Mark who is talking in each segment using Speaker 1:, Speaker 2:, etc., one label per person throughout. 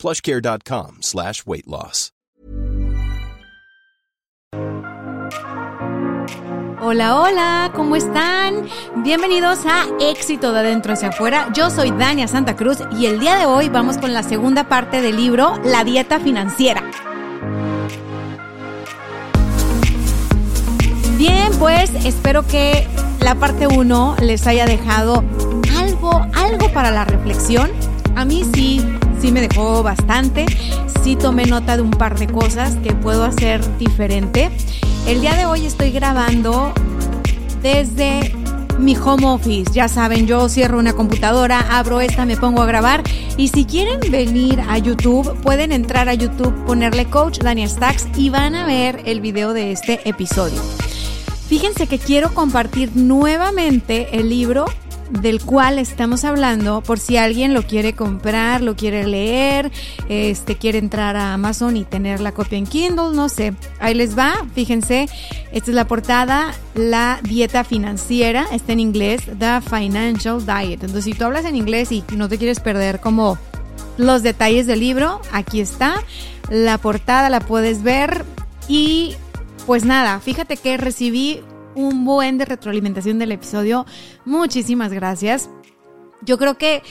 Speaker 1: plushcare.com slash weight loss.
Speaker 2: Hola, hola, ¿cómo están? Bienvenidos a Éxito de Adentro hacia Afuera. Yo soy Dania Santa Cruz y el día de hoy vamos con la segunda parte del libro La Dieta Financiera. Bien, pues espero que la parte 1 les haya dejado algo, algo para la reflexión. A mí sí, sí me dejó bastante. Sí tomé nota de un par de cosas que puedo hacer diferente. El día de hoy estoy grabando desde mi home office. Ya saben, yo cierro una computadora, abro esta, me pongo a grabar. Y si quieren venir a YouTube, pueden entrar a YouTube, ponerle Coach Daniel Stacks y van a ver el video de este episodio. Fíjense que quiero compartir nuevamente el libro del cual estamos hablando por si alguien lo quiere comprar, lo quiere leer, este quiere entrar a Amazon y tener la copia en Kindle, no sé. Ahí les va, fíjense, esta es la portada, la dieta financiera, está en inglés, The Financial Diet. Entonces, si tú hablas en inglés y no te quieres perder como los detalles del libro, aquí está. La portada la puedes ver y pues nada, fíjate que recibí un buen de retroalimentación del episodio. Muchísimas gracias. Yo creo que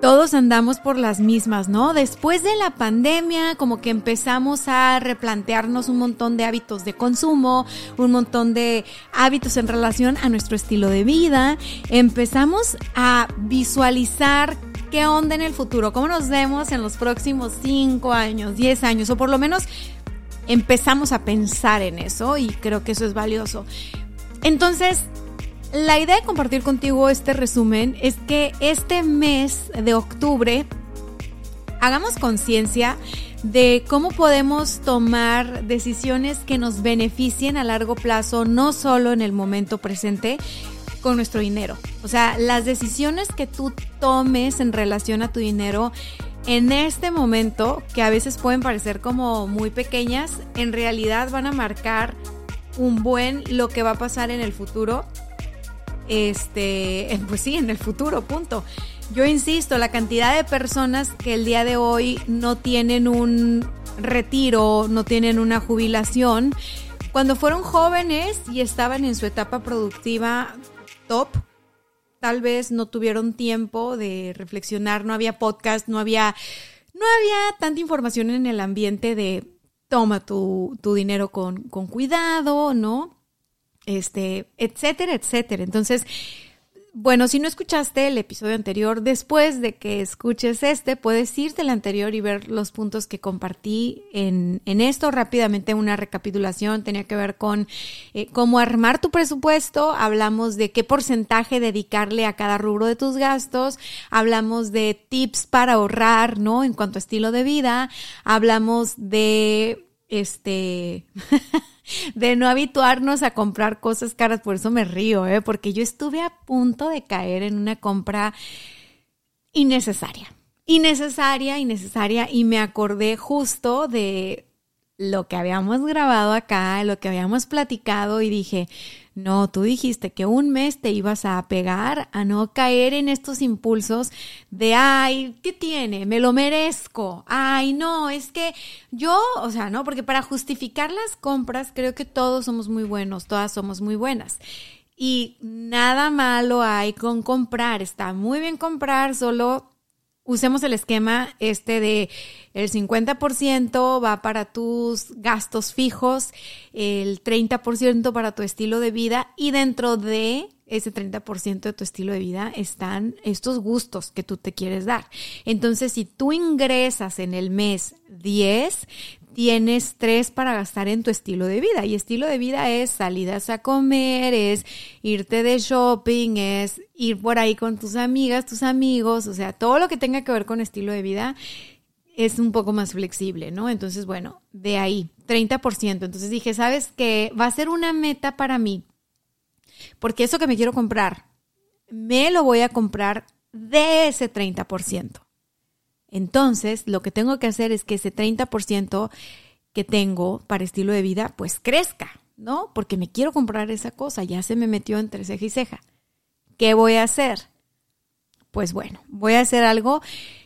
Speaker 2: todos andamos por las mismas, ¿no? Después de la pandemia, como que empezamos a replantearnos un montón de hábitos de consumo, un montón de hábitos en relación a nuestro estilo de vida. Empezamos a visualizar qué onda en el futuro, cómo nos vemos en los próximos 5 años, 10 años, o por lo menos empezamos a pensar en eso y creo que eso es valioso. Entonces, la idea de compartir contigo este resumen es que este mes de octubre hagamos conciencia de cómo podemos tomar decisiones que nos beneficien a largo plazo, no solo en el momento presente, con nuestro dinero. O sea, las decisiones que tú tomes en relación a tu dinero en este momento, que a veces pueden parecer como muy pequeñas, en realidad van a marcar un buen lo que va a pasar en el futuro. Este, pues sí, en el futuro, punto. Yo insisto, la cantidad de personas que el día de hoy no tienen un retiro, no tienen una jubilación, cuando fueron jóvenes y estaban en su etapa productiva top, tal vez no tuvieron tiempo de reflexionar, no había podcast, no había, no había tanta información en el ambiente de toma tu, tu dinero con, con cuidado, ¿no? Este, etcétera, etcétera. Entonces, bueno, si no escuchaste el episodio anterior, después de que escuches este, puedes irte al anterior y ver los puntos que compartí en, en esto. Rápidamente una recapitulación tenía que ver con eh, cómo armar tu presupuesto, hablamos de qué porcentaje dedicarle a cada rubro de tus gastos, hablamos de tips para ahorrar, ¿no? En cuanto a estilo de vida, hablamos de este... de no habituarnos a comprar cosas caras, por eso me río, ¿eh? porque yo estuve a punto de caer en una compra innecesaria, innecesaria, innecesaria, y me acordé justo de lo que habíamos grabado acá, lo que habíamos platicado y dije, no, tú dijiste que un mes te ibas a pegar a no caer en estos impulsos de, ay, ¿qué tiene? Me lo merezco. Ay, no, es que yo, o sea, no, porque para justificar las compras creo que todos somos muy buenos, todas somos muy buenas. Y nada malo hay con comprar, está muy bien comprar, solo usemos el esquema este de el 50% va para tus gastos fijos, el 30% para tu estilo de vida y dentro de ese 30% de tu estilo de vida están estos gustos que tú te quieres dar. Entonces, si tú ingresas en el mes 10, tienes tres para gastar en tu estilo de vida. Y estilo de vida es salidas a comer, es irte de shopping, es ir por ahí con tus amigas, tus amigos, o sea, todo lo que tenga que ver con estilo de vida es un poco más flexible, ¿no? Entonces, bueno, de ahí, 30%. Entonces dije, ¿sabes qué? Va a ser una meta para mí, porque eso que me quiero comprar, me lo voy a comprar de ese 30%. Entonces, lo que tengo que hacer es que ese 30% que tengo para estilo de vida, pues crezca, ¿no? Porque me quiero comprar esa cosa, ya se me metió entre ceja y ceja. ¿Qué voy a hacer? Pues bueno, voy a hacer algo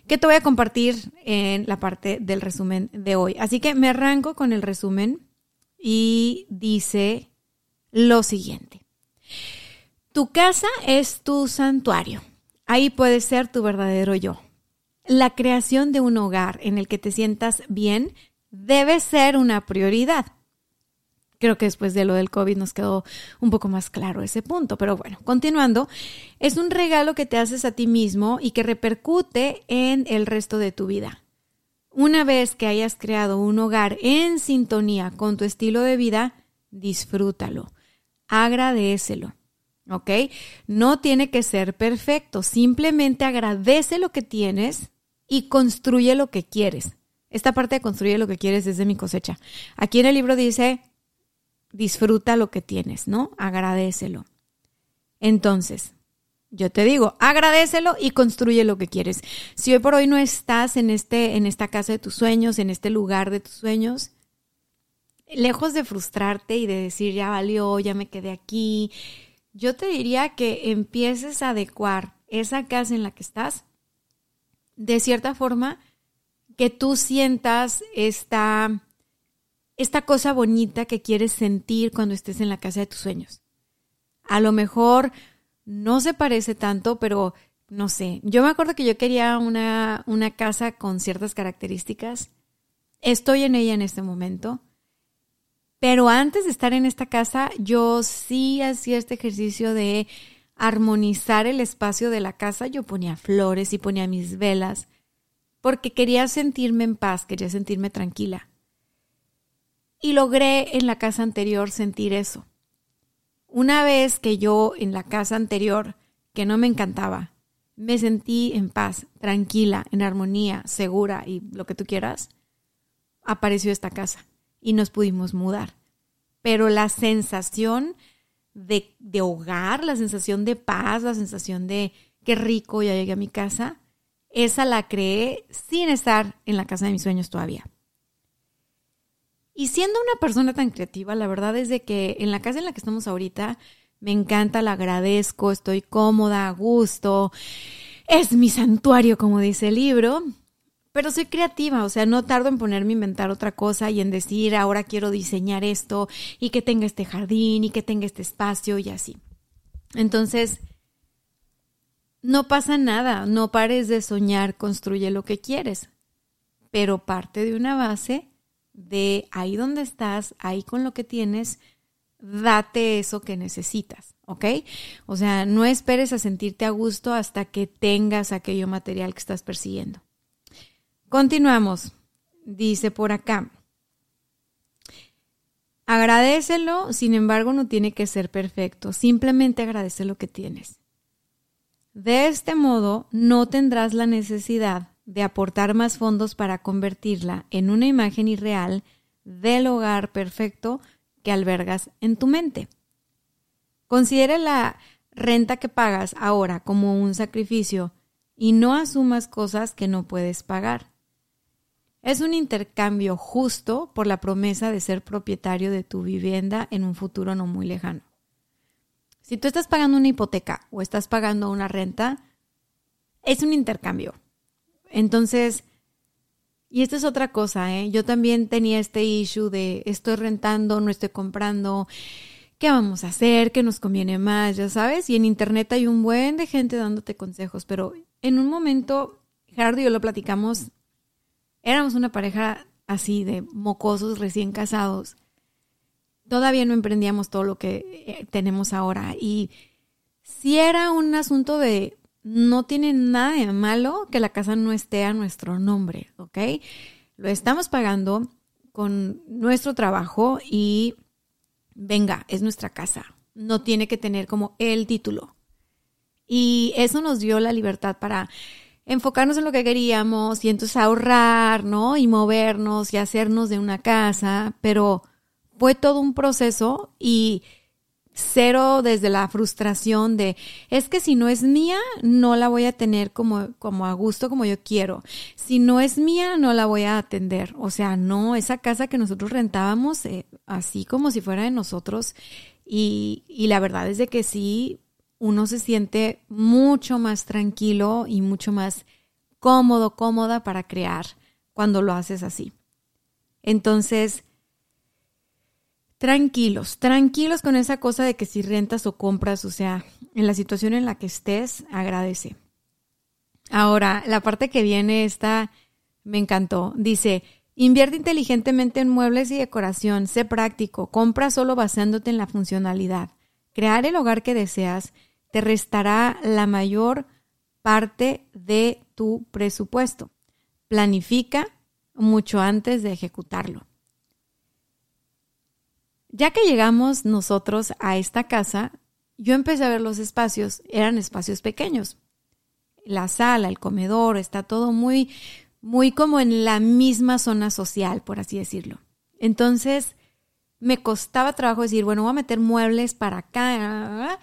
Speaker 2: que te voy a compartir en la parte del resumen de hoy. Así que me arranco con el resumen y dice lo siguiente. Tu casa es tu santuario. Ahí puede ser tu verdadero yo. La creación de un hogar en el que te sientas bien debe ser una prioridad. Creo que después de lo del COVID nos quedó un poco más claro ese punto, pero bueno, continuando, es un regalo que te haces a ti mismo y que repercute en el resto de tu vida. Una vez que hayas creado un hogar en sintonía con tu estilo de vida, disfrútalo, agradecelo. ¿Ok? No tiene que ser perfecto, simplemente agradece lo que tienes y construye lo que quieres. Esta parte de construye lo que quieres es de mi cosecha. Aquí en el libro dice, disfruta lo que tienes, ¿no? Agradecelo. Entonces, yo te digo, agradecelo y construye lo que quieres. Si hoy por hoy no estás en, este, en esta casa de tus sueños, en este lugar de tus sueños, lejos de frustrarte y de decir, ya valió, ya me quedé aquí, yo te diría que empieces a adecuar esa casa en la que estás de cierta forma que tú sientas esta esta cosa bonita que quieres sentir cuando estés en la casa de tus sueños. A lo mejor no se parece tanto, pero no sé. Yo me acuerdo que yo quería una, una casa con ciertas características. Estoy en ella en este momento. Pero antes de estar en esta casa, yo sí hacía este ejercicio de armonizar el espacio de la casa. Yo ponía flores y ponía mis velas porque quería sentirme en paz, quería sentirme tranquila. Y logré en la casa anterior sentir eso. Una vez que yo en la casa anterior, que no me encantaba, me sentí en paz, tranquila, en armonía, segura y lo que tú quieras, apareció esta casa y nos pudimos mudar. Pero la sensación de, de hogar, la sensación de paz, la sensación de qué rico, ya llegué a mi casa, esa la creé sin estar en la casa de mis sueños todavía. Y siendo una persona tan creativa, la verdad es de que en la casa en la que estamos ahorita, me encanta, la agradezco, estoy cómoda, a gusto, es mi santuario, como dice el libro, pero soy creativa, o sea, no tardo en ponerme a inventar otra cosa y en decir, ahora quiero diseñar esto y que tenga este jardín y que tenga este espacio y así. Entonces, no pasa nada, no pares de soñar, construye lo que quieres, pero parte de una base de ahí donde estás, ahí con lo que tienes, date eso que necesitas, ¿ok? O sea, no esperes a sentirte a gusto hasta que tengas aquello material que estás persiguiendo. Continuamos. Dice por acá. Agradecelo, sin embargo, no tiene que ser perfecto. Simplemente agradece lo que tienes. De este modo, no tendrás la necesidad de aportar más fondos para convertirla en una imagen irreal del hogar perfecto que albergas en tu mente. Considere la renta que pagas ahora como un sacrificio y no asumas cosas que no puedes pagar. Es un intercambio justo por la promesa de ser propietario de tu vivienda en un futuro no muy lejano. Si tú estás pagando una hipoteca o estás pagando una renta, es un intercambio. Entonces, y esto es otra cosa, ¿eh? Yo también tenía este issue de estoy rentando, no estoy comprando, ¿qué vamos a hacer? ¿Qué nos conviene más? Ya sabes, y en internet hay un buen de gente dándote consejos, pero en un momento, Gerardo y yo lo platicamos, éramos una pareja así de mocosos recién casados. Todavía no emprendíamos todo lo que eh, tenemos ahora y si era un asunto de no tiene nada de malo que la casa no esté a nuestro nombre, ¿ok? Lo estamos pagando con nuestro trabajo y venga, es nuestra casa. No tiene que tener como el título. Y eso nos dio la libertad para enfocarnos en lo que queríamos y entonces ahorrar, ¿no? Y movernos y hacernos de una casa, pero fue todo un proceso y cero desde la frustración de, es que si no es mía, no la voy a tener como, como a gusto, como yo quiero. Si no es mía, no la voy a atender. O sea, no, esa casa que nosotros rentábamos, eh, así como si fuera de nosotros. Y, y la verdad es de que sí, uno se siente mucho más tranquilo y mucho más cómodo, cómoda para crear cuando lo haces así. Entonces, tranquilos, tranquilos con esa cosa de que si rentas o compras, o sea, en la situación en la que estés, agradece. Ahora, la parte que viene esta me encantó. Dice, invierte inteligentemente en muebles y decoración, sé práctico, compra solo basándote en la funcionalidad. Crear el hogar que deseas te restará la mayor parte de tu presupuesto. Planifica mucho antes de ejecutarlo. Ya que llegamos nosotros a esta casa, yo empecé a ver los espacios, eran espacios pequeños. La sala, el comedor, está todo muy, muy como en la misma zona social, por así decirlo. Entonces, me costaba trabajo decir, bueno, voy a meter muebles para acá,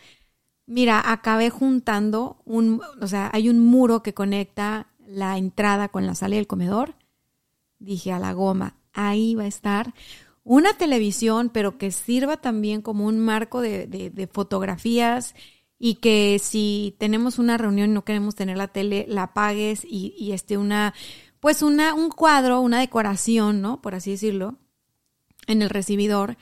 Speaker 2: Mira, acabé juntando un, o sea, hay un muro que conecta la entrada con la sala y el comedor. Dije a la goma, ahí va a estar una televisión, pero que sirva también como un marco de, fotografías y que si tenemos una reunión y no queremos tener la tele, la apagues y, y este una, pues una, un cuadro, una decoración, ¿no? Por así decirlo, en el recibidor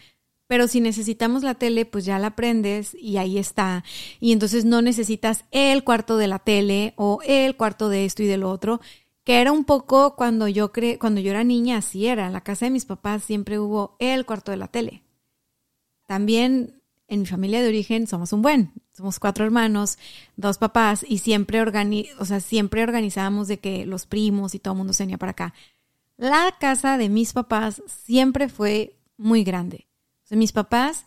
Speaker 2: pero si necesitamos la tele, pues ya la prendes y ahí está. Y entonces no necesitas el cuarto de la tele o el cuarto de esto y de lo otro, que era un poco cuando yo cre cuando yo era niña, así era. En la casa de mis papás siempre hubo el cuarto de la tele. También en mi familia de origen somos un buen, somos cuatro hermanos, dos papás y siempre organi o sea, siempre organizábamos de que los primos y todo el mundo se venía para acá. La casa de mis papás siempre fue muy grande o sea, mis papás,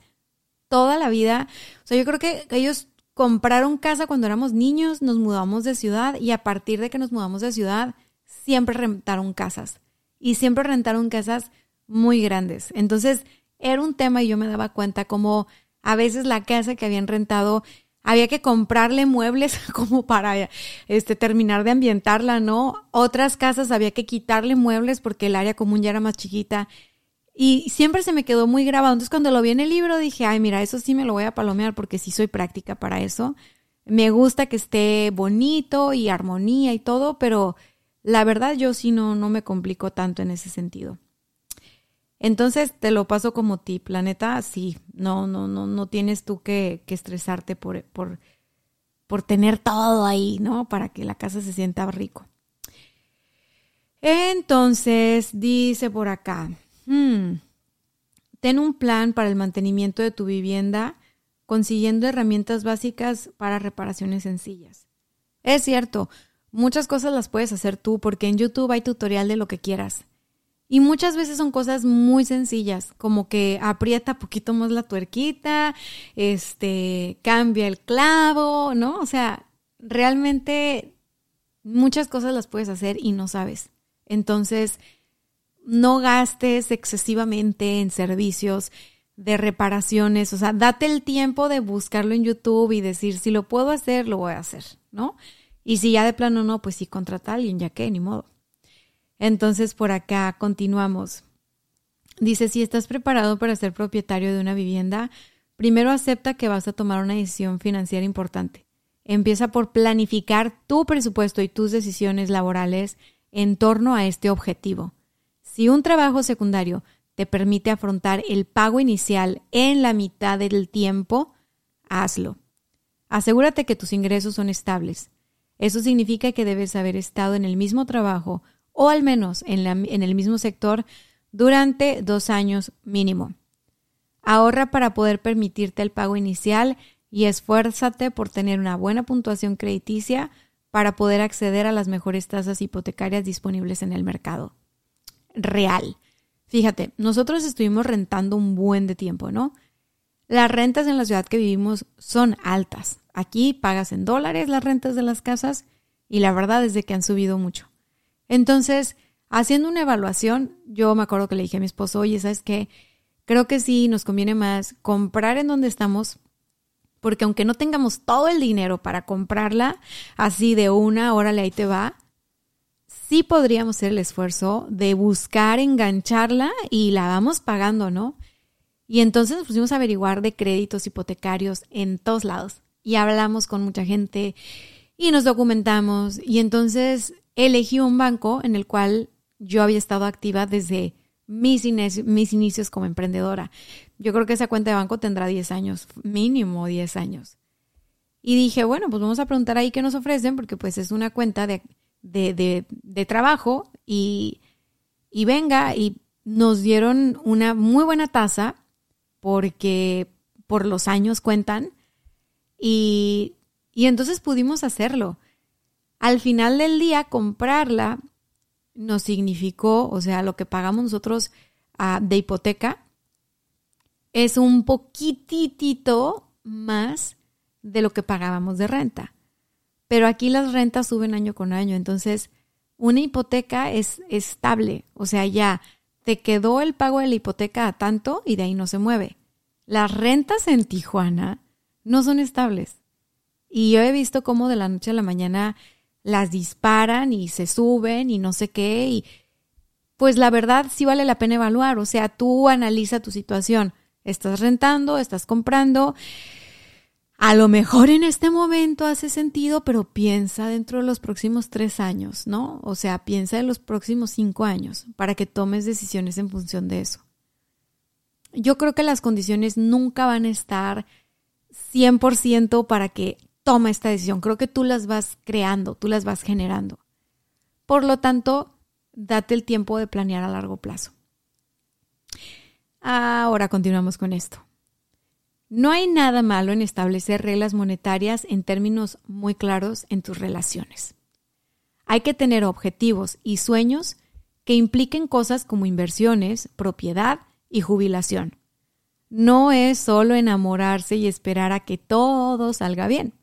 Speaker 2: toda la vida, o sea, yo creo que ellos compraron casa cuando éramos niños, nos mudamos de ciudad y a partir de que nos mudamos de ciudad, siempre rentaron casas. Y siempre rentaron casas muy grandes. Entonces, era un tema y yo me daba cuenta como a veces la casa que habían rentado había que comprarle muebles como para este terminar de ambientarla, ¿no? Otras casas había que quitarle muebles porque el área común ya era más chiquita y siempre se me quedó muy grabado. Entonces cuando lo vi en el libro dije, ay, mira, eso sí me lo voy a palomear porque sí soy práctica para eso. Me gusta que esté bonito y armonía y todo, pero la verdad yo sí no, no me complico tanto en ese sentido. Entonces te lo paso como tip. La neta, sí, no, no, no, no tienes tú que, que estresarte por, por, por tener todo ahí, ¿no? Para que la casa se sienta rico. Entonces, dice por acá, Hmm. Ten un plan para el mantenimiento de tu vivienda consiguiendo herramientas básicas para reparaciones sencillas. Es cierto, muchas cosas las puedes hacer tú porque en YouTube hay tutorial de lo que quieras. Y muchas veces son cosas muy sencillas, como que aprieta poquito más la tuerquita, este, cambia el clavo, ¿no? O sea, realmente muchas cosas las puedes hacer y no sabes. Entonces, no gastes excesivamente en servicios de reparaciones, o sea, date el tiempo de buscarlo en YouTube y decir, si lo puedo hacer, lo voy a hacer, ¿no? Y si ya de plano no, pues sí, contrata a alguien, ya que, ni modo. Entonces, por acá continuamos. Dice, si estás preparado para ser propietario de una vivienda, primero acepta que vas a tomar una decisión financiera importante. Empieza por planificar tu presupuesto y tus decisiones laborales en torno a este objetivo. Si un trabajo secundario te permite afrontar el pago inicial en la mitad del tiempo, hazlo. Asegúrate que tus ingresos son estables. Eso significa que debes haber estado en el mismo trabajo o al menos en, el mismo sector durante dos años mínimo. Ahorra para poder permitirte el pago inicial y esfuérzate por tener una buena puntuación crediticia para poder acceder a las mejores tasas hipotecarias disponibles en el mercado real. Fíjate, nosotros estuvimos rentando un buen de tiempo, ¿no? Las rentas en la ciudad que vivimos son altas. Aquí pagas en dólares las rentas de las casas Y la verdad es de que han subido mucho. Entonces, haciendo una evaluación, yo me acuerdo que le dije a mi esposo, oye, ¿sabes qué? Creo que sí nos conviene más comprar en donde estamos, porque aunque no tengamos todo el dinero para comprarla así de una, órale, ahí te va, sí podríamos hacer el esfuerzo de buscar engancharla y la vamos pagando, ¿no? Y entonces nos pusimos a averiguar de créditos hipotecarios en todos lados y hablamos con mucha gente y nos documentamos y entonces elegí un banco en el cual yo había estado activa desde mis, mis inicios como emprendedora. Yo creo que esa cuenta de banco tendrá 10 años, mínimo 10 años. Y dije, bueno, pues vamos a preguntar ahí qué nos ofrecen, porque pues es una cuenta de, de, de, trabajo y, y venga, y nos dieron una muy buena tasa porque por los años cuentan y, y entonces pudimos hacerlo. Al final del día, comprarla nos significó, o sea, lo que pagamos nosotros uh, de hipoteca es un poquitito más de lo que pagábamos de renta. Pero aquí las rentas suben año con año, entonces una hipoteca es estable, o sea, ya te quedó el pago de la hipoteca a tanto y de ahí no se mueve. Las rentas en Tijuana no son estables. Y yo he visto cómo de la noche a la mañana las disparan y se suben y no sé qué. Y pues la verdad sí vale la pena evaluar. O sea, tú analiza tu situación. Estás rentando, estás comprando. A lo mejor en este momento hace sentido, pero piensa dentro de los próximos tres años, ¿no? O sea, piensa en los próximos cinco años para que tomes decisiones en función de eso. Yo creo que las condiciones nunca van a estar 100% para que toma esta decisión. Creo que tú las vas creando, tú las vas generando. Por lo tanto, date el tiempo de planear a largo plazo. Ahora continuamos con esto. No hay nada malo en establecer reglas monetarias en términos muy claros en tus relaciones. Hay que tener objetivos y sueños que impliquen cosas como inversiones, propiedad y jubilación. No es solo enamorarse y esperar a que todo salga bien.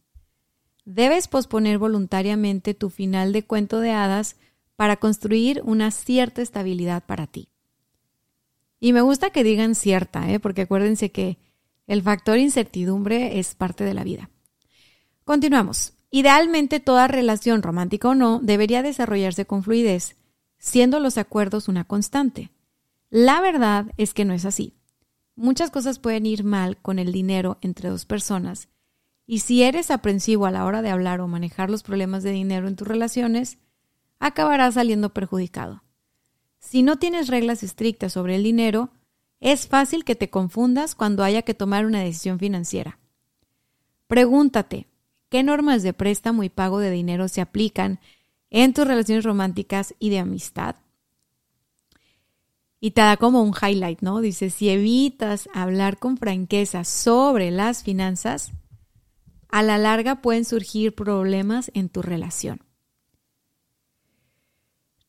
Speaker 2: Debes posponer voluntariamente tu final de cuento de hadas para construir una cierta estabilidad para ti. Y me gusta que digan cierta, ¿eh? porque acuérdense que el factor incertidumbre es parte de la vida. Continuamos. Idealmente toda relación romántica o no debería desarrollarse con fluidez, siendo los acuerdos una constante. La verdad es que no es así. Muchas cosas pueden ir mal con el dinero entre dos personas y si eres aprensivo a la hora de hablar o manejar los problemas de dinero en tus relaciones, acabarás saliendo perjudicado. Si no tienes reglas estrictas sobre el dinero, es fácil que te confundas cuando haya que tomar una decisión financiera. Pregúntate, ¿qué normas de préstamo y pago de dinero se aplican en tus relaciones románticas y de amistad? Y te da como un highlight, ¿no? Dice, si evitas hablar con franqueza sobre las finanzas, a la larga pueden surgir problemas en tu relación.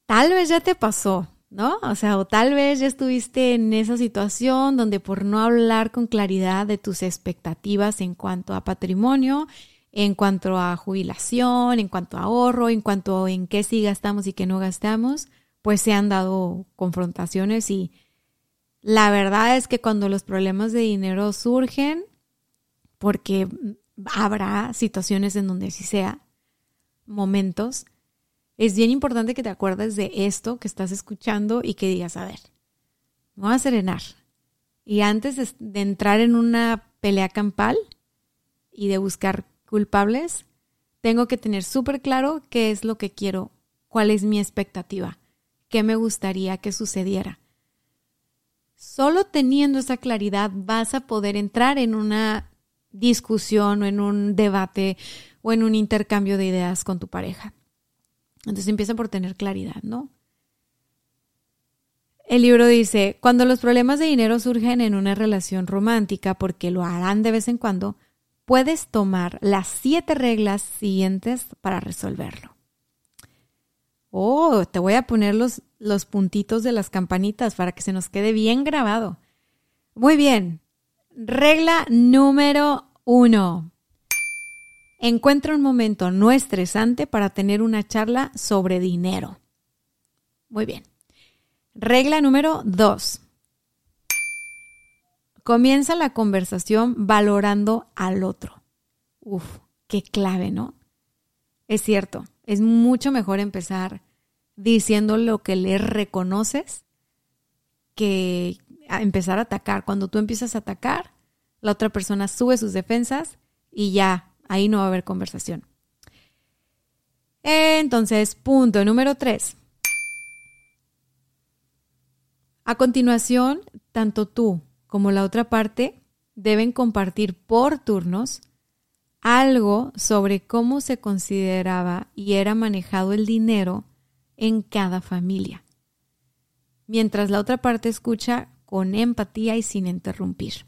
Speaker 2: Tal vez ya te pasó, ¿no? O sea, o tal vez ya estuviste en esa situación donde por no hablar con claridad de tus expectativas en cuanto a patrimonio, en cuanto a jubilación, en cuanto a ahorro, en cuanto a en qué sí gastamos y qué no gastamos, pues se han dado confrontaciones y la verdad es que cuando los problemas de dinero surgen, porque habrá situaciones en donde así sea, momentos, es bien importante que te acuerdes de esto que estás escuchando y que digas, a ver, me voy a serenar. Y antes de, entrar en una pelea campal y de buscar culpables, tengo que tener súper claro qué es lo que quiero, cuál es mi expectativa, qué me gustaría que sucediera. Solo teniendo esa claridad vas a poder entrar en una discusión o en un debate o en un intercambio de ideas con tu pareja. Entonces empieza por tener claridad, ¿no? El libro dice, cuando los problemas de dinero surgen en una relación romántica, porque lo harán de vez en cuando, puedes tomar las siete reglas siguientes para resolverlo. Oh, te voy a poner los, los puntitos de las campanitas para que se nos quede bien grabado. Muy bien. Regla número uno. Encuentra un momento no estresante para tener una charla sobre dinero. Muy bien. Regla número dos. Comienza la conversación valorando al otro. Uf, qué clave, ¿no? Es cierto, es mucho mejor empezar diciendo lo que le reconoces que empezar a atacar. Cuando tú empiezas a atacar, la otra persona sube sus defensas y ya, ahí no va a haber conversación. Entonces, punto número tres. A continuación, tanto tú como la otra parte deben compartir por turnos algo sobre cómo se consideraba y era manejado el dinero en cada familia, mientras la otra parte escucha con empatía y sin interrumpir.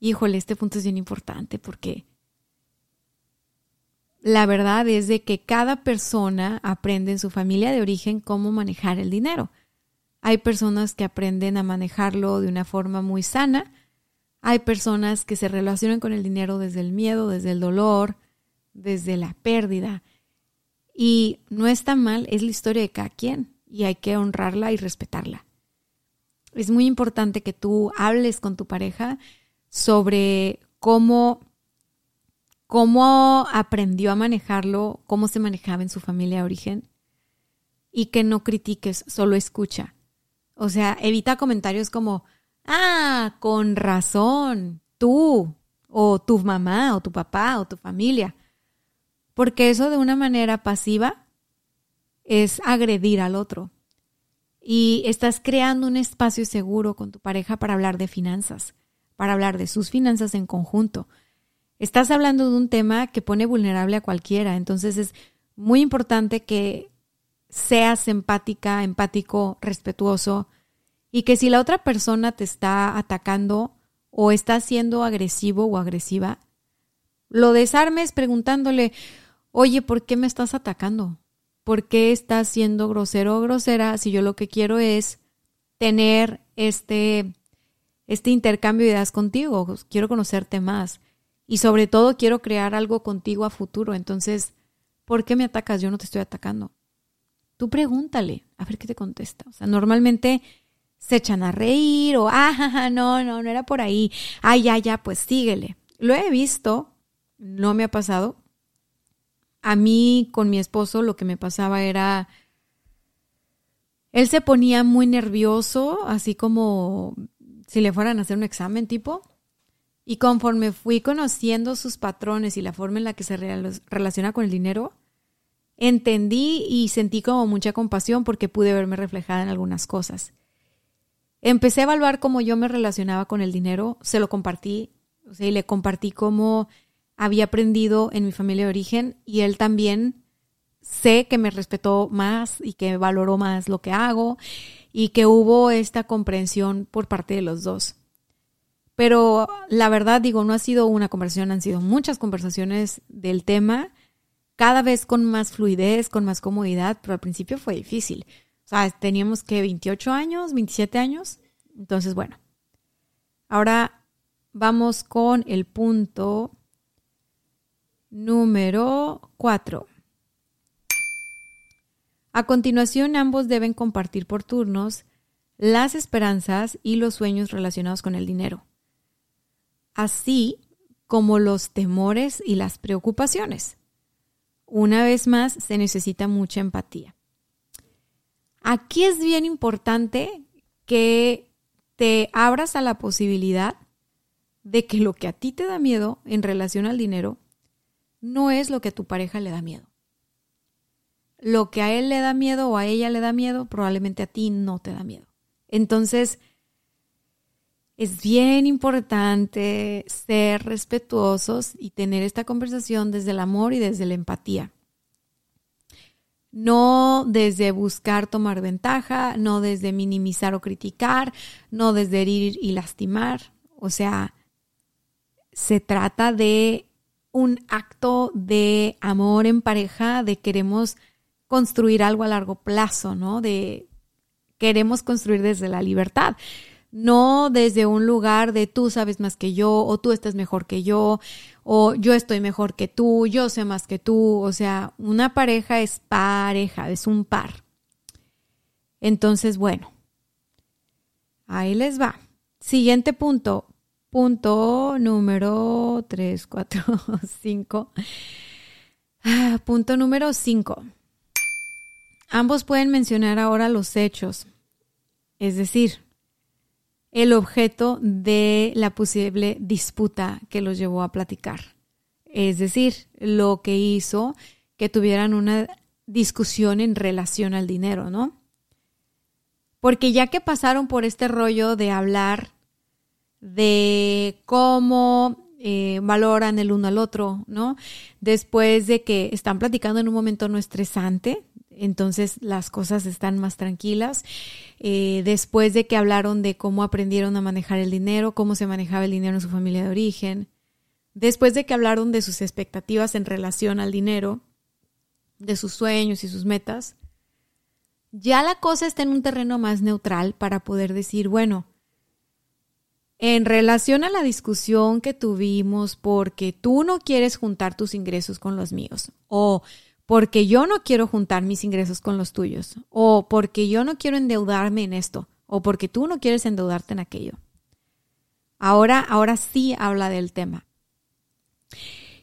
Speaker 2: Híjole, este punto es bien importante porque la verdad es de que cada persona aprende en su familia de origen cómo manejar el dinero. Hay personas que aprenden a manejarlo de una forma muy sana. Hay personas que se relacionan con el dinero desde el miedo, desde el dolor, desde la pérdida. Y no está mal, es la historia de cada quien y hay que honrarla y respetarla. Es muy importante que tú hables con tu pareja sobre cómo, cómo aprendió a manejarlo, cómo se manejaba en su familia de origen y que no critiques, solo escucha. O sea, evita comentarios como, ah, con razón, tú, o tu mamá, o tu papá, o tu familia. Porque eso de una manera pasiva es agredir al otro. Y estás creando un espacio seguro con tu pareja para hablar de finanzas, para hablar de sus finanzas en conjunto. Estás hablando de un tema que pone vulnerable a cualquiera, entonces es muy importante que seas empática, empático, respetuoso y que si la otra persona te está atacando o está siendo agresivo o agresiva, lo desarmes preguntándole, oye, ¿por qué me estás atacando? ¿Por qué estás siendo grosero o grosera si yo lo que quiero es tener este, este intercambio de ideas contigo? Quiero conocerte más y sobre todo quiero crear algo contigo a futuro. Entonces, ¿por qué me atacas? Yo no te estoy atacando tú pregúntale, a ver qué te contesta. O sea, normalmente se echan a reír o, ah, no, no, no era por ahí. Ah, ya, ya, pues síguele. Lo he visto, no me ha pasado. A mí con mi esposo lo que me pasaba era, él se ponía muy nervioso, así como si le fueran a hacer un examen tipo. Y conforme fui conociendo sus patrones y la forma en la que se relaciona con el dinero, entendí y sentí como mucha compasión porque pude verme reflejada en algunas cosas. Empecé a evaluar cómo yo me relacionaba con el dinero, se lo compartí, o sea, y le compartí cómo había aprendido en mi familia de origen y él también sé que me respetó más y que valoró más lo que hago y que hubo esta comprensión por parte de los dos. Pero la verdad digo, no ha sido una conversación, han sido muchas conversaciones del tema cada vez con más fluidez, con más comodidad, pero al principio fue difícil. O sea, teníamos que 28 años, 27 años. Entonces, bueno. Ahora vamos con el punto número 4. A continuación, ambos deben compartir por turnos las esperanzas y los sueños relacionados con el dinero, así como los temores y las preocupaciones. Una vez más, se necesita mucha empatía. Aquí es bien importante que te abras a la posibilidad de que lo que a ti te da miedo en relación al dinero no es lo que a tu pareja le da miedo. Lo que a él le da miedo o a ella le da miedo, probablemente a ti no te da miedo. Entonces, es bien importante ser respetuosos y tener esta conversación desde el amor y desde la empatía. No desde buscar tomar ventaja, no desde minimizar o criticar, no desde herir y lastimar. O sea, se trata de un acto de amor en pareja, de queremos construir algo a largo plazo, ¿no? De queremos construir desde la libertad no desde un lugar de tú sabes más que yo o tú estás mejor que yo o yo estoy mejor que tú, yo sé más que tú, o sea, una pareja es pareja, es un par. Entonces, bueno, ahí les va. Siguiente punto, punto número 3, 4, 5. punto número 5. Ambos pueden mencionar ahora los hechos, es decir, el objeto de la posible disputa que los llevó a platicar. Es decir, lo que hizo que tuvieran una discusión en relación al dinero, ¿no? Porque ya que pasaron por este rollo de hablar de cómo eh, valoran el uno al otro, ¿no? Después de que están platicando en un momento no estresante, entonces las cosas están más tranquilas. Eh, después de que hablaron de cómo aprendieron a manejar el dinero, cómo se manejaba el dinero en su familia de origen, después de que hablaron de sus expectativas en relación al dinero, de sus sueños y sus metas, ya la cosa está en un terreno más neutral para poder decir, bueno, en relación a la discusión que tuvimos porque tú no quieres juntar tus ingresos con los míos o porque yo no quiero juntar mis ingresos con los tuyos, o porque yo no quiero endeudarme en esto, o porque tú no quieres endeudarte en aquello. Ahora, ahora sí habla del tema.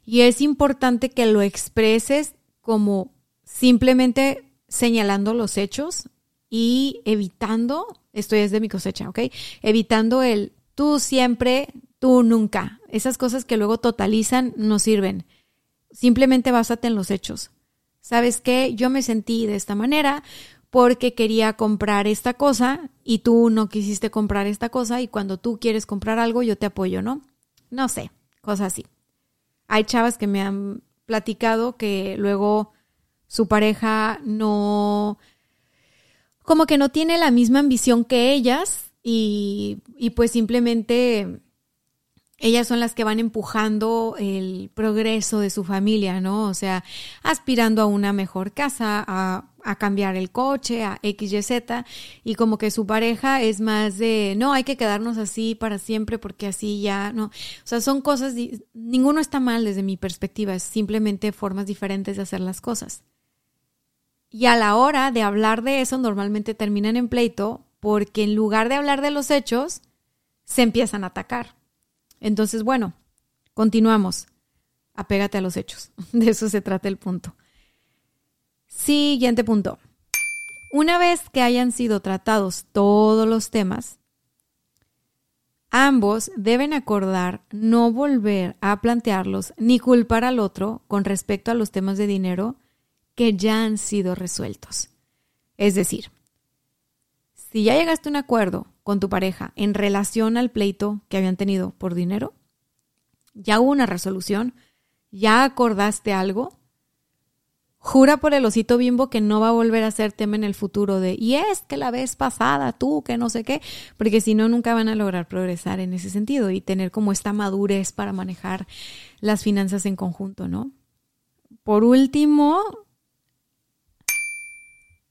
Speaker 2: Y es importante que lo expreses como simplemente señalando los hechos y evitando, esto es de mi cosecha, ¿ok? Evitando el tú siempre, tú nunca. Esas cosas que luego totalizan no sirven. Simplemente básate en los hechos. ¿Sabes qué? Yo me sentí de esta manera porque quería comprar esta cosa y tú no quisiste comprar esta cosa y cuando tú quieres comprar algo yo te apoyo, ¿no? No sé, cosas así. Hay chavas que me han platicado que luego su pareja no, como que no tiene la misma ambición que ellas y, y pues simplemente ellas son las que van empujando el progreso de su familia, ¿no? O sea, aspirando a una mejor casa, a, cambiar el coche, a X, Y, Z, y como que su pareja es más de, no, hay que quedarnos así para siempre porque así ya, no. O sea, son cosas, ninguno está mal desde mi perspectiva, es simplemente formas diferentes de hacer las cosas. Y a la hora de hablar de eso, normalmente terminan en pleito porque en lugar de hablar de los hechos, se empiezan a atacar. Entonces, bueno, continuamos. Apégate a los hechos. De eso se trata el punto. Siguiente punto. Una vez que hayan sido tratados todos los temas, ambos deben acordar no volver a plantearlos ni culpar al otro con respecto a los temas de dinero que ya han sido resueltos. Es decir, si ya llegaste a un acuerdo con tu pareja en relación al pleito que habían tenido por dinero? ¿Ya hubo una resolución? ¿Ya acordaste algo? Jura por el osito bimbo que no va a volver a ser tema en el futuro de, y es que la vez pasada tú, que no sé qué, porque si no, nunca van a lograr progresar en ese sentido y tener como esta madurez para manejar las finanzas en conjunto, ¿no? Por último,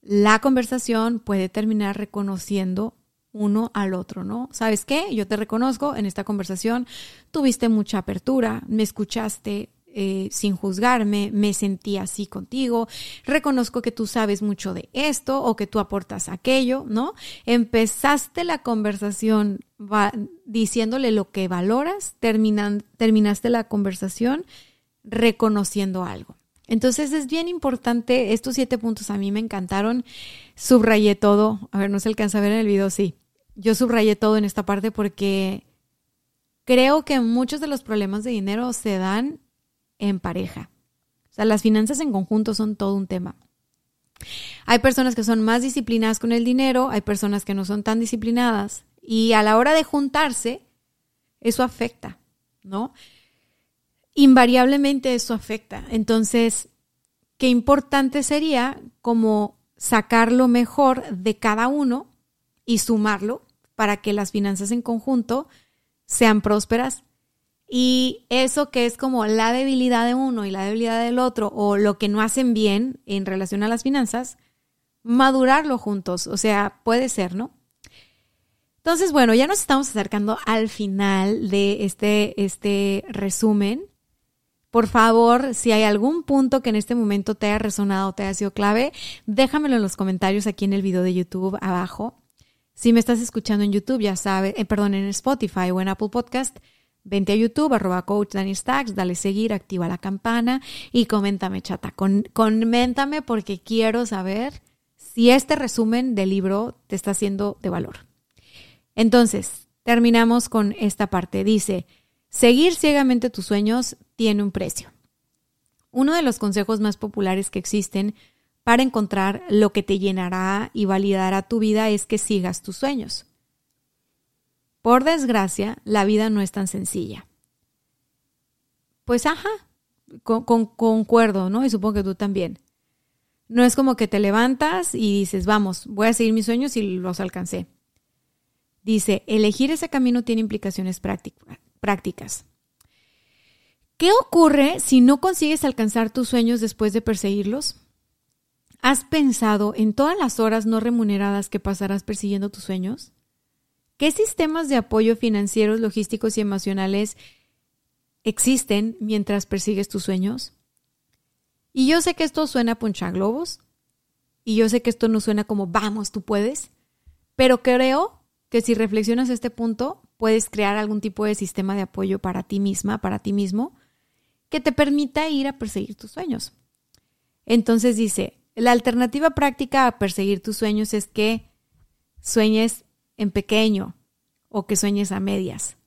Speaker 2: la conversación puede terminar reconociendo uno al otro, ¿no? ¿Sabes qué? Yo te reconozco en esta conversación, tuviste mucha apertura, me escuchaste eh, sin juzgarme, me sentí así contigo, reconozco que tú sabes mucho de esto o que tú aportas aquello, ¿no? Empezaste la conversación diciéndole lo que valoras, terminaste la conversación reconociendo algo. Entonces es bien importante, estos siete puntos a mí me encantaron, subrayé todo, a ver, no se alcanza a ver en el video, sí, yo subrayé todo en esta parte porque creo que muchos de los problemas de dinero se dan en pareja. O sea, las finanzas en conjunto son todo un tema. Hay personas que son más disciplinadas con el dinero, hay personas que no son tan disciplinadas y a la hora de juntarse, eso afecta, ¿no? Invariablemente eso afecta. Entonces, qué importante sería como sacar lo mejor de cada uno y sumarlo para que las finanzas en conjunto sean prósperas. Y eso que es como la debilidad de uno y la debilidad del otro, o lo que no hacen bien en relación a las finanzas, madurarlo juntos. O sea, puede ser, ¿no? Entonces, bueno, ya nos estamos acercando al final de este, este resumen. Por favor, si hay algún punto que en este momento te haya resonado te haya sido clave, déjamelo en los comentarios aquí en el video de YouTube abajo. Si me estás escuchando en YouTube, ya sabes, eh, perdón, en Spotify o en Apple Podcast, vente a YouTube, arroba coach Dani Stacks, dale seguir, activa la campana y coméntame, chata. Coméntame porque quiero saber si este resumen del libro te está haciendo de valor. Entonces, terminamos con esta parte. Dice, seguir ciegamente tus sueños tiene un precio. Uno de los consejos más populares que existen para encontrar lo que te llenará y validará tu vida es que sigas tus sueños. Por desgracia, la vida no es tan sencilla. Pues ajá, con, concuerdo, ¿no? Y supongo que tú también. No es como que te levantas y dices, vamos, voy a seguir mis sueños y los alcancé. Dice, elegir ese camino tiene implicaciones prácticas. ¿Qué ocurre si no consigues alcanzar tus sueños después de perseguirlos? ¿Has pensado en todas las horas no remuneradas que pasarás persiguiendo tus sueños? ¿Qué sistemas de apoyo financieros, logísticos y emocionales existen mientras persigues tus sueños? Y yo sé que esto suena a globos, y yo sé que esto no suena como vamos, tú puedes, pero creo que si reflexionas este punto, puedes crear algún tipo de sistema de apoyo para ti misma, para ti mismo, que te permita ir a perseguir tus sueños. Entonces dice, la alternativa práctica a perseguir tus sueños es que sueñes en pequeño o que sueñes a medias.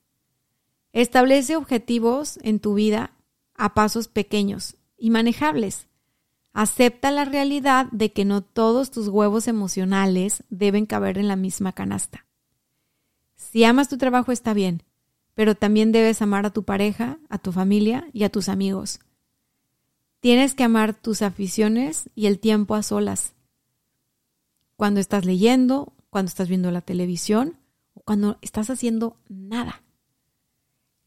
Speaker 2: Establece objetivos en tu vida a pasos pequeños y manejables. Acepta la realidad de que no todos tus huevos emocionales deben caber en la misma canasta. Si amas tu trabajo está bien, pero también debes amar a tu pareja, a tu familia y a tus amigos. Tienes que amar tus aficiones y el tiempo a solas. Cuando estás leyendo, cuando estás viendo la televisión o cuando estás haciendo nada.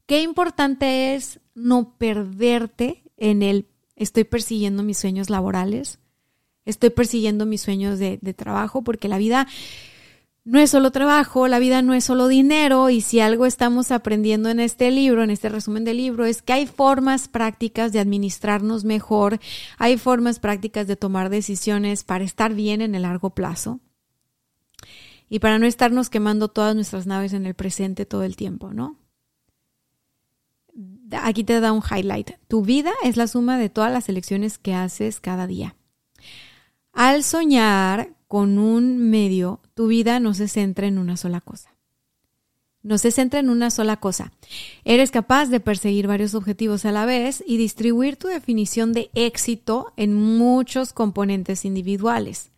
Speaker 2: Qué importante es no perderte en el estoy persiguiendo mis sueños laborales, estoy persiguiendo mis sueños de, de trabajo, porque la vida no es solo trabajo, la vida no es solo dinero y si algo estamos aprendiendo en este libro, en este resumen del libro, es que hay formas prácticas de administrarnos mejor, hay formas prácticas de tomar decisiones para estar bien en el largo plazo y para no estarnos quemando todas nuestras naves en el presente todo el tiempo, ¿no? Aquí te da un highlight. Tu vida es la suma de todas las elecciones que haces cada día. Al soñar con un medio, tu vida no se centra en una sola cosa. No se centra en una sola cosa. Eres capaz de perseguir varios objetivos a la vez y distribuir tu definición de éxito en muchos componentes individuales.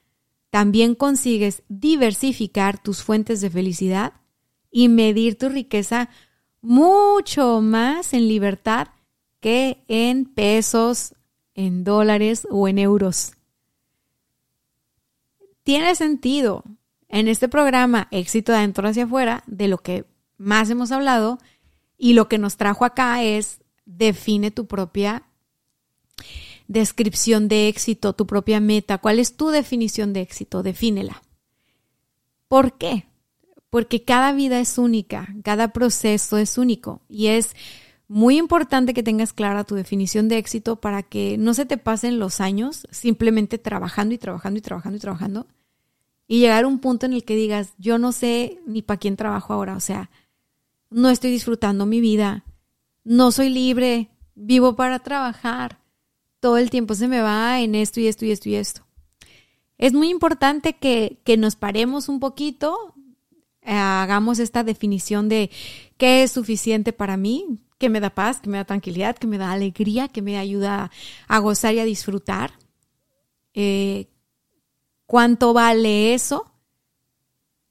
Speaker 2: También consigues diversificar tus fuentes de felicidad y medir tu riqueza mucho más en libertad que en pesos, en dólares o en euros tiene sentido en este programa Éxito de adentro hacia afuera, de lo que más hemos hablado, y lo que nos trajo acá es define tu propia descripción de éxito, tu propia meta. ¿Cuál es tu definición de éxito? Defínela. ¿Por qué? Porque cada vida es única, cada proceso es único y es muy importante que tengas clara tu definición de éxito para que no se te pasen los años simplemente trabajando y trabajando y trabajando y trabajando, y llegar a un punto en el que digas, yo no sé ni para quién trabajo ahora, o sea, no estoy disfrutando mi vida, no soy libre, vivo para trabajar, todo el tiempo se me va en esto y esto y esto y esto. Es muy importante que, que nos paremos un poquito, eh, hagamos esta definición de qué es suficiente para mí, qué me da paz, qué me da tranquilidad, qué me da alegría, qué me ayuda a gozar y a disfrutar. Eh, cuánto vale eso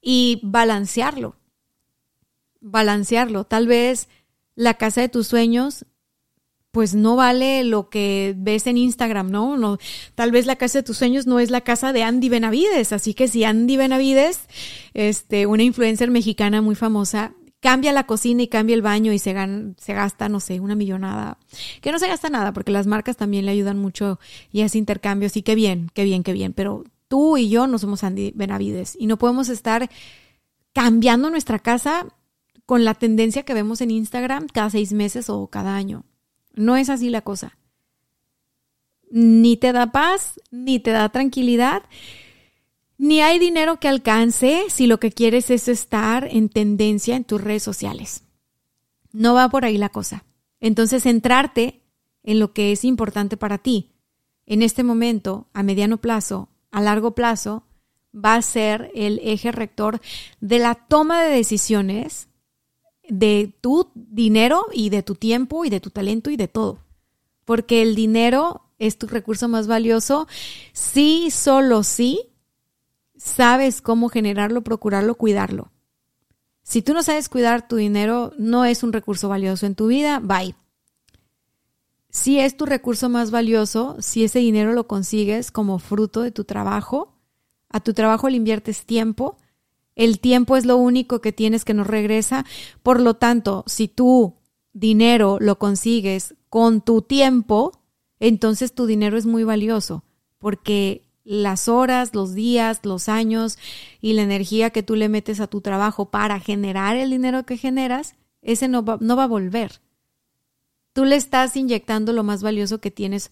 Speaker 2: y balancearlo. Balancearlo. Tal vez la casa de tus sueños pues no vale lo que ves en Instagram, ¿no? ¿no? Tal vez la casa de tus sueños no es la casa de Andy Benavides, así que si Andy Benavides, este, una influencer mexicana muy famosa, cambia la cocina y cambia el baño y se, se gasta, no sé, una millonada, que no se gasta nada porque las marcas también le ayudan mucho y ese intercambio, sí, qué bien, qué bien, qué bien, pero tú y yo no somos Andy Benavides y no podemos estar cambiando nuestra casa con la tendencia que vemos en Instagram cada seis meses o cada año. No es así la cosa. Ni te da paz, ni te da tranquilidad, ni hay dinero que alcance si lo que quieres es estar en tendencia en tus redes sociales. No va por ahí la cosa. Entonces, centrarte en lo que es importante para ti en este momento, a mediano plazo, a largo plazo, va a ser el eje rector de la toma de decisiones de tu dinero y de tu tiempo y de tu talento y de todo. Porque el dinero es tu recurso más valioso si solo si sabes cómo generarlo, procurarlo, cuidarlo. Si tú no sabes cuidar tu dinero, no es un recurso valioso en tu vida, bye. Si es tu recurso más valioso, si ese dinero lo consigues como fruto de tu trabajo, a tu trabajo le inviertes tiempo, el tiempo es lo único que tienes que nos regresa, por lo tanto, si tu dinero lo consigues con tu tiempo, entonces tu dinero es muy valioso, porque las horas, los días, los años y la energía que tú le metes a tu trabajo para generar el dinero que generas, ese no va, no va a volver. Tú le estás inyectando lo más valioso que tienes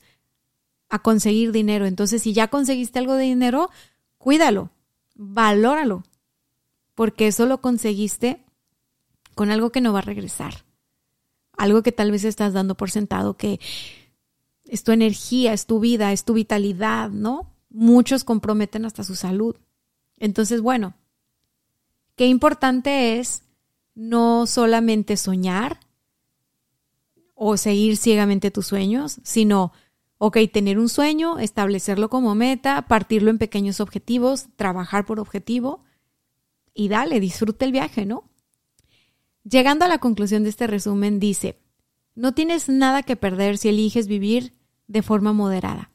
Speaker 2: a conseguir dinero. Entonces, si ya conseguiste algo de dinero, cuídalo, valóralo, porque eso lo conseguiste con algo que no va a regresar. Algo que tal vez estás dando por sentado que es tu energía, es tu vida, es tu vitalidad, ¿no? Muchos comprometen hasta su salud. Entonces, bueno, qué importante es no solamente soñar o seguir ciegamente tus sueños, sino, ok, tener un sueño, establecerlo como meta, partirlo en pequeños objetivos, trabajar por objetivo y dale, disfruta el viaje, ¿no? Llegando a la conclusión de este resumen, dice, no tienes nada que perder si eliges vivir de forma moderada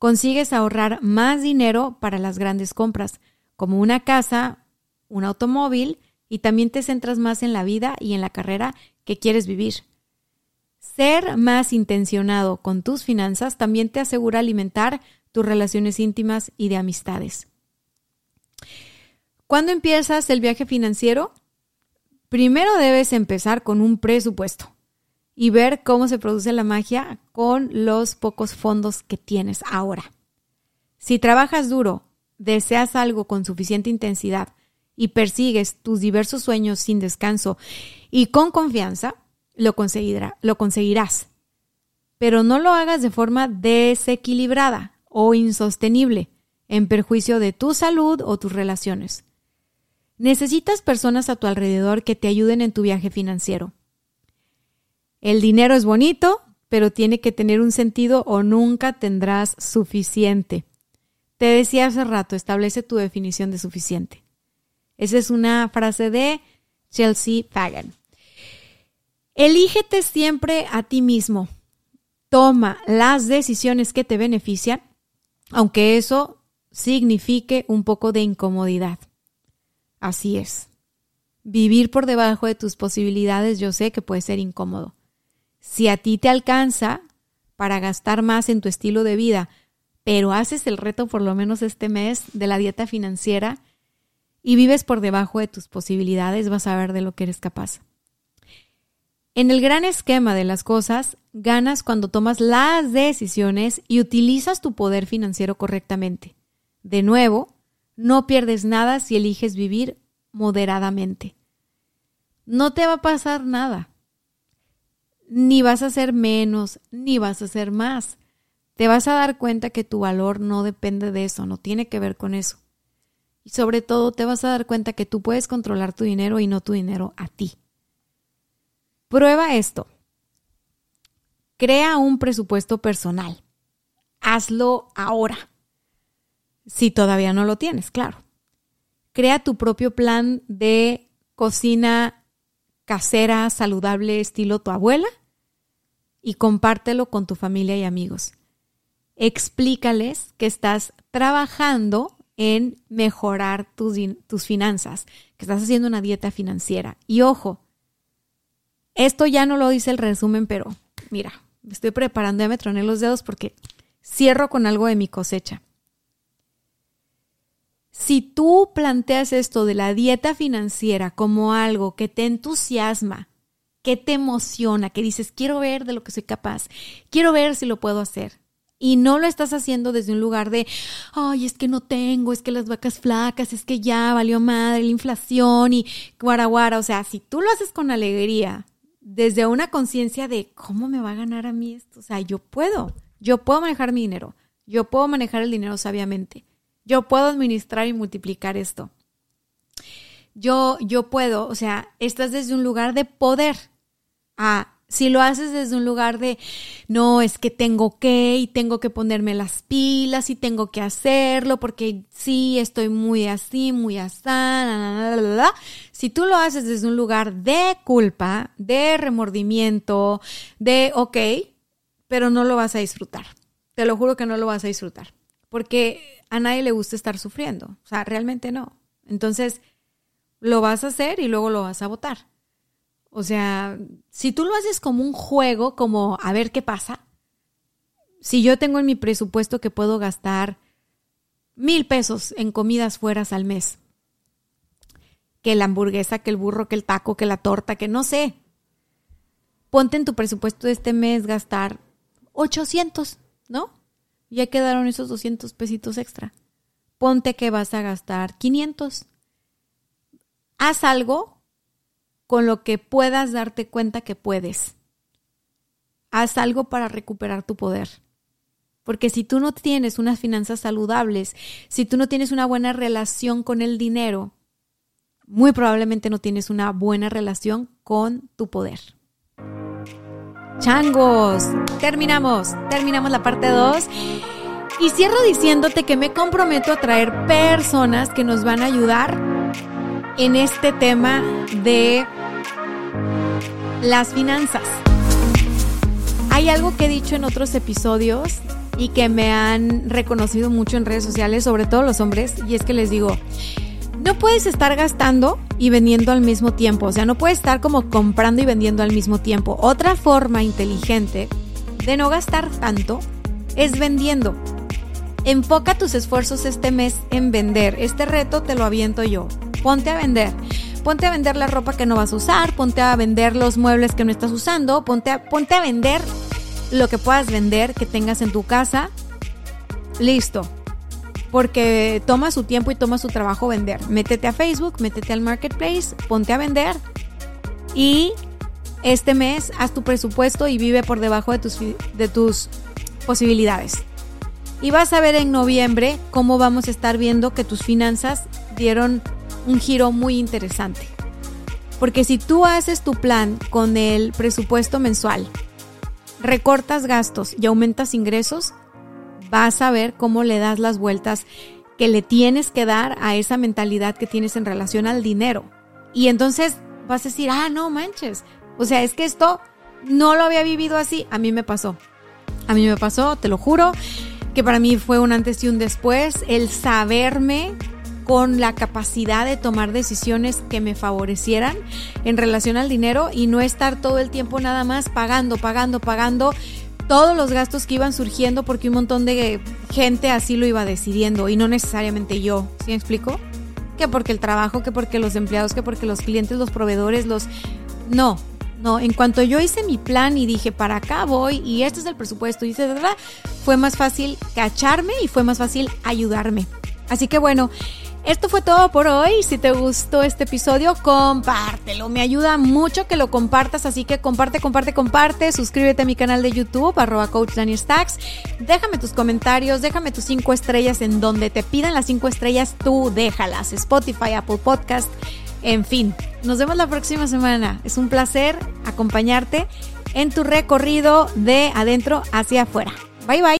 Speaker 2: consigues ahorrar más dinero para las grandes compras, como una casa, un automóvil, y también te centras más en la vida y en la carrera que quieres vivir. Ser más intencionado con tus finanzas también te asegura alimentar tus relaciones íntimas y de amistades. ¿Cuándo empiezas el viaje financiero? Primero debes empezar con un presupuesto y ver cómo se produce la magia con los pocos fondos que tienes ahora. Si trabajas duro, deseas algo con suficiente intensidad y persigues tus diversos sueños sin descanso y con confianza, lo, lo conseguirás. Pero no lo hagas de forma desequilibrada o insostenible, en perjuicio de tu salud o tus relaciones. Necesitas personas a tu alrededor que te ayuden en tu viaje financiero. El dinero es bonito, pero tiene que tener un sentido o nunca tendrás suficiente. Te decía hace rato, establece tu definición de suficiente. Esa es una frase de Chelsea Fagan. Elígete siempre a ti mismo. Toma las decisiones que te benefician, aunque eso signifique un poco de incomodidad. Así es. Vivir por debajo de tus posibilidades yo sé que puede ser incómodo. Si a ti te alcanza para gastar más en tu estilo de vida, pero haces el reto por lo menos este mes de la dieta financiera y vives por debajo de tus posibilidades, vas a ver de lo que eres capaz. En el gran esquema de las cosas, ganas cuando tomas las decisiones y utilizas tu poder financiero correctamente. De nuevo, no pierdes nada si eliges vivir moderadamente. No te va a pasar nada ni vas a hacer menos, ni vas a hacer más. Te vas a dar cuenta que tu valor no depende de eso, no tiene que ver con eso. Y sobre todo te vas a dar cuenta que tú puedes controlar tu dinero y no tu dinero a ti. Prueba esto. Crea un presupuesto personal. Hazlo ahora. Si todavía no lo tienes, claro. Crea tu propio plan de cocina casera, saludable, estilo tu abuela y compártelo con tu familia y amigos. Explícales que estás trabajando en mejorar tus, tus finanzas, que estás haciendo una dieta financiera. Y ojo, esto ya no lo dice el resumen, pero mira, me estoy preparando, ya me troné los dedos porque cierro con algo de mi cosecha. si tú planteas esto de la dieta financiera como algo que te entusiasma, que te emociona, que dices, quiero ver de lo que soy capaz, quiero ver si lo puedo hacer. Y no lo estás haciendo desde un lugar de, ay, es que no tengo, es que las vacas flacas, es que ya valió madre la inflación y guaraguara. O sea, si tú lo haces con alegría, desde una conciencia de, ¿cómo me va a ganar a mí esto? O sea, yo puedo, yo puedo manejar mi dinero, yo puedo manejar el dinero sabiamente, yo puedo administrar y multiplicar esto. Yo, yo puedo, o sea, estás desde un lugar de poder a si lo haces desde un lugar de, no, es que tengo que y tengo que ponerme las pilas y tengo que hacerlo porque sí, estoy muy así, muy así, si tú lo haces desde un lugar de culpa, de remordimiento, de, ok, pero no lo vas a disfrutar. Te lo juro que no lo vas a disfrutar porque a nadie le gusta estar sufriendo. O sea, realmente no. Entonces, lo vas a hacer y luego lo vas a votar. O sea, si tú lo haces como un juego, como a ver qué pasa, si yo tengo en mi presupuesto que puedo gastar mil pesos en comidas fueras al mes, que la hamburguesa, que el burro, que el taco, que la torta, que no sé, ponte en tu presupuesto de este mes gastar 800, ¿no? Ya quedaron esos 200 pesitos extra. Ponte que vas a gastar 500. Haz algo con lo que puedas darte cuenta que puedes. Haz algo para recuperar tu poder. Porque si tú no tienes unas finanzas saludables, si tú no tienes una buena relación con el dinero, muy probablemente no tienes una buena relación con tu poder. Changos, terminamos, terminamos la parte 2. Y cierro diciéndote que me comprometo a traer personas que nos van a ayudar en este tema de las finanzas. Hay algo que he dicho en otros episodios y que me han reconocido mucho en redes sociales, sobre todo los hombres, y es que les digo, no puedes estar gastando y vendiendo al mismo tiempo, o sea, no puedes estar como comprando y vendiendo al mismo tiempo. Otra forma inteligente de no gastar tanto es vendiendo. Enfoca tus esfuerzos este mes en vender. Este reto te lo aviento yo. Ponte a vender. Ponte a vender la ropa que no vas a usar, ponte a vender los muebles que no estás usando, ponte a, ponte a vender lo que puedas vender, que tengas en tu casa. Listo. Porque toma su tiempo y toma su trabajo vender. Métete a Facebook, métete al marketplace, ponte a vender. Y este mes haz tu presupuesto y vive por debajo de tus, de tus posibilidades. Y vas a ver en noviembre cómo vamos a estar viendo que tus finanzas dieron un giro muy interesante. Porque si tú haces tu plan con el presupuesto mensual, recortas gastos y aumentas ingresos, vas a ver cómo le das las vueltas que le tienes que dar a esa mentalidad que tienes en relación al dinero. Y entonces vas a decir, ah, no manches. O sea, es que esto no lo había vivido así. A mí me pasó. A mí me pasó, te lo juro, que para mí fue un antes y un después. El saberme con la capacidad de tomar decisiones que me favorecieran en relación al dinero y no estar todo el tiempo nada más pagando, pagando, pagando todos los gastos que iban surgiendo porque un montón de gente así lo iba decidiendo y no necesariamente yo. ¿Sí me explico? Que porque el trabajo, que porque los empleados, que porque los clientes, los proveedores, los... No, no, en cuanto yo hice mi plan y dije, para acá voy y este es el presupuesto, y dice, fue más fácil cacharme y fue más fácil ayudarme. Así que bueno, esto fue todo por hoy. Si te gustó este episodio, compártelo. Me ayuda mucho que lo compartas, así que comparte, comparte, comparte. Suscríbete a mi canal de YouTube, arroba Coach. Déjame tus comentarios, déjame tus cinco estrellas en donde te pidan las cinco estrellas, tú déjalas. Spotify, Apple Podcast, en fin. Nos vemos la próxima semana. Es un placer acompañarte en tu recorrido de adentro hacia afuera. Bye bye.